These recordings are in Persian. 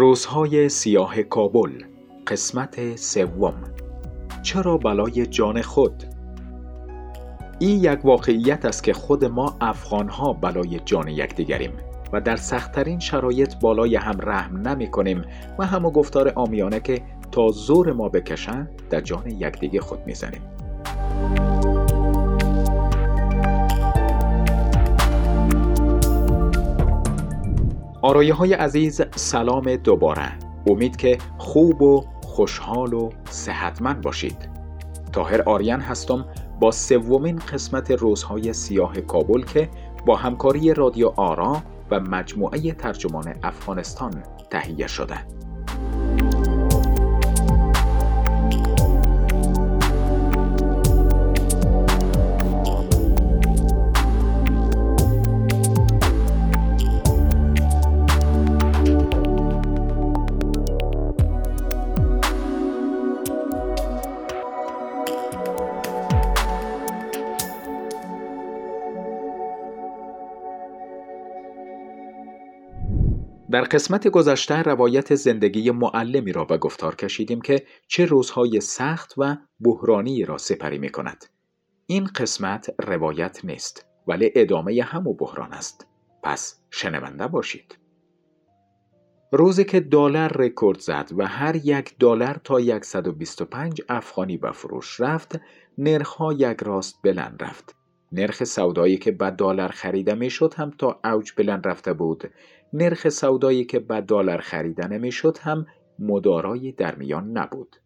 روزهای سیاه کابل قسمت سوم. چرا بلای جان خود؟ این یک واقعیت است که خود ما افغانها بلای جان یکدیگریم و در سختترین شرایط بالای هم رحم نمی کنیم و همو گفتار آمیانه که تا زور ما بکشن در جان یکدیگه خود می‌زنیم. آرایه های عزیز سلام دوباره. امید که خوب و خوشحال و صحتمند باشید. تاهر آریان هستم با سومین قسمت روزهای سیاه کابل که با همکاری رادیو آرا و مجموعه ترجمان افغانستان تهیه شده. در قسمت گذشته روایت زندگی معلمی را به گفتار کشیدیم که چه روزهای سخت و بحرانی را سپری می کند. این قسمت روایت نیست ولی ادامه همو بحران است. پس شنونده باشید. روزی که دلار رکورد زد و هر یک دلار تا 125 افغانی به فروش رفت، نرخها یک راست بلند رفت. نرخ سودایی که به دلار خریده می‌شد هم تا اوج بلند رفته بود. نرخ سودایی که به دلار خریدن می‌شد هم مدارای در میان نبود.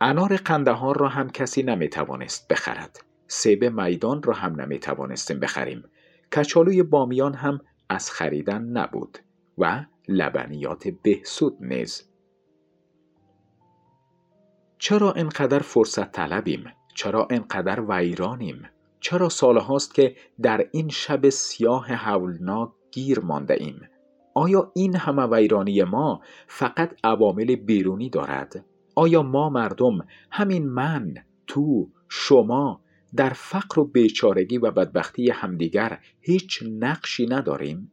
انار قندهار را هم کسی نمی توانست بخرد. سیب میدان را هم نمی توانستیم بخریم. کچالوی بامیان هم از خریدن نبود و لبنیات بهسود نیز. چرا اینقدر فرصت طلبیم؟ چرا اینقدر ویرانیم؟ چرا سال هاست که در این شب سیاه هولناک گیر مانده ایم؟ آیا این همه ویرانی ما فقط عوامل بیرونی دارد؟ آیا ما مردم همین من، تو، شما در فقر و بیچارگی و بدبختی همدیگر هیچ نقشی نداریم؟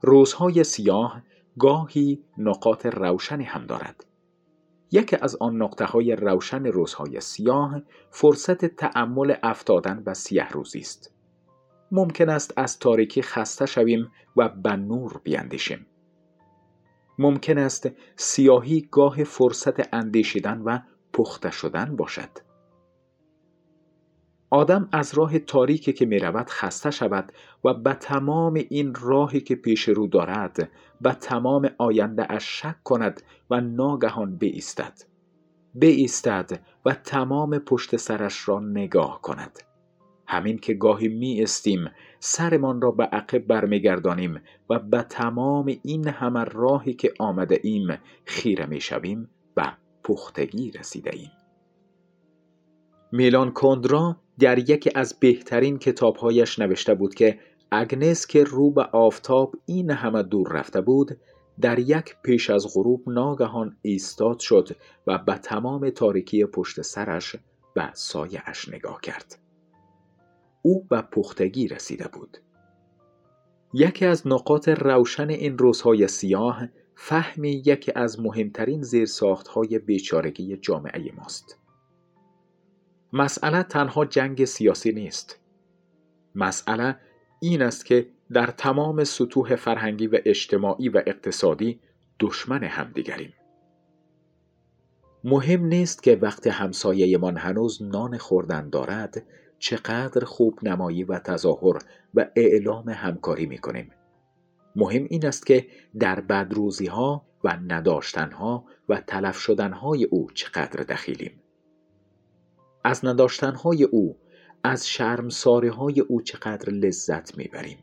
روزهای سیاه گاهی نقاط روشنی هم دارد یکی از آن نقطه های روشن روزهای سیاه فرصت تأمل افتادن و سیه روزی است. ممکن است از تاریکی خسته شویم و به نور بیاندیشیم. ممکن است سیاهی گاه فرصت اندیشیدن و پخته شدن باشد. آدم از راه تاریکی که می رود خسته شود و به تمام این راهی که پیش رو دارد به تمام آینده اش شک کند و ناگهان بایستد بایستد و تمام پشت سرش را نگاه کند. همین که گاهی می استیم سرمان را به عقب برمیگردانیم و به تمام این همه راهی که آمده ایم خیره می شویم و پختگی رسیده ایم. میلان کندرا در یکی از بهترین کتابهایش نوشته بود که اگنس که رو به آفتاب این همه دور رفته بود در یک پیش از غروب ناگهان ایستاد شد و به تمام تاریکی پشت سرش به سایه اش نگاه کرد. او به پختگی رسیده بود. یکی از نقاط روشن این روزهای سیاه فهم یکی از مهمترین زیرساختهای بیچارگی جامعه ماست. مسئله تنها جنگ سیاسی نیست. مسئله این است که در تمام سطوح فرهنگی و اجتماعی و اقتصادی دشمن همدیگریم. مهم نیست که وقت همسایهمان هنوز نان خوردن دارد چقدر خوب نمایی و تظاهر و اعلام همکاری می کنیم. مهم این است که در بدروزی ها و نداشتن ها و تلف شدن های او چقدر دخیلیم. از نداشتنهای او از شرمساره های او چقدر لذت می‌بریم.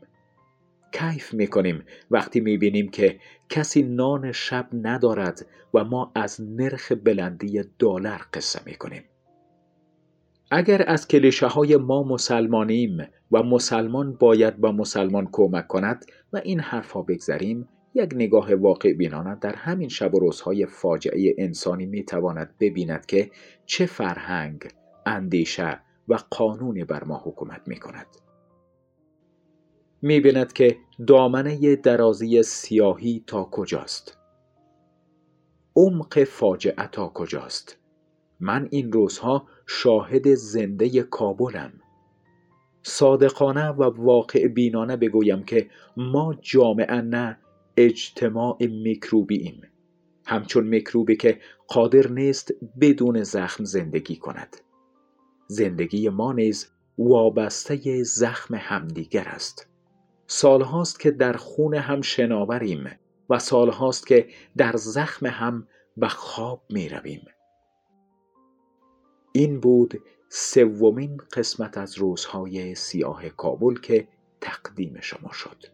کیف می‌کنیم وقتی می‌بینیم که کسی نان شب ندارد و ما از نرخ بلندی دلار قصه می‌کنیم. اگر از کلیشه های ما مسلمانیم و مسلمان باید با مسلمان کمک کند و این حرفها بگذریم یک نگاه واقع بینانه در همین شب و روزهای فاجعه انسانی می‌تواند ببیند که چه فرهنگ اندیشه و قانونی بر ما حکومت می کند. می‌بیند که دامنه درازی سیاهی تا کجاست. عمق فاجعه تا کجاست. من این روزها شاهد زنده کابلم. صادقانه و واقع بینانه بگویم که ما جامعه نه اجتماع میکروبی ایم همچون میکروبی که قادر نیست بدون زخم زندگی کند. زندگی ما نیز وابسته زخم همدیگر است. سالهاست که در خون هم شناوریم و سالهاست که در زخم هم به خواب می رویم. این بود سومین قسمت از روزهای سیاه کابل که تقدیم شما شد.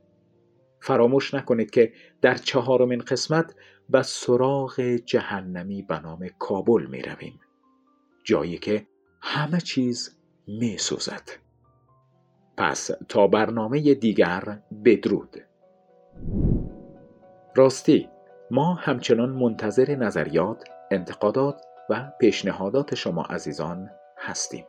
فراموش نکنید که در چهارمین قسمت به سراغ جهنمی به نام کابل می رویم. جایی که همه چیز می سوزد. پس تا برنامه دیگر بدرود راستی ما همچنان منتظر نظریات، انتقادات و پیشنهادات شما عزیزان هستیم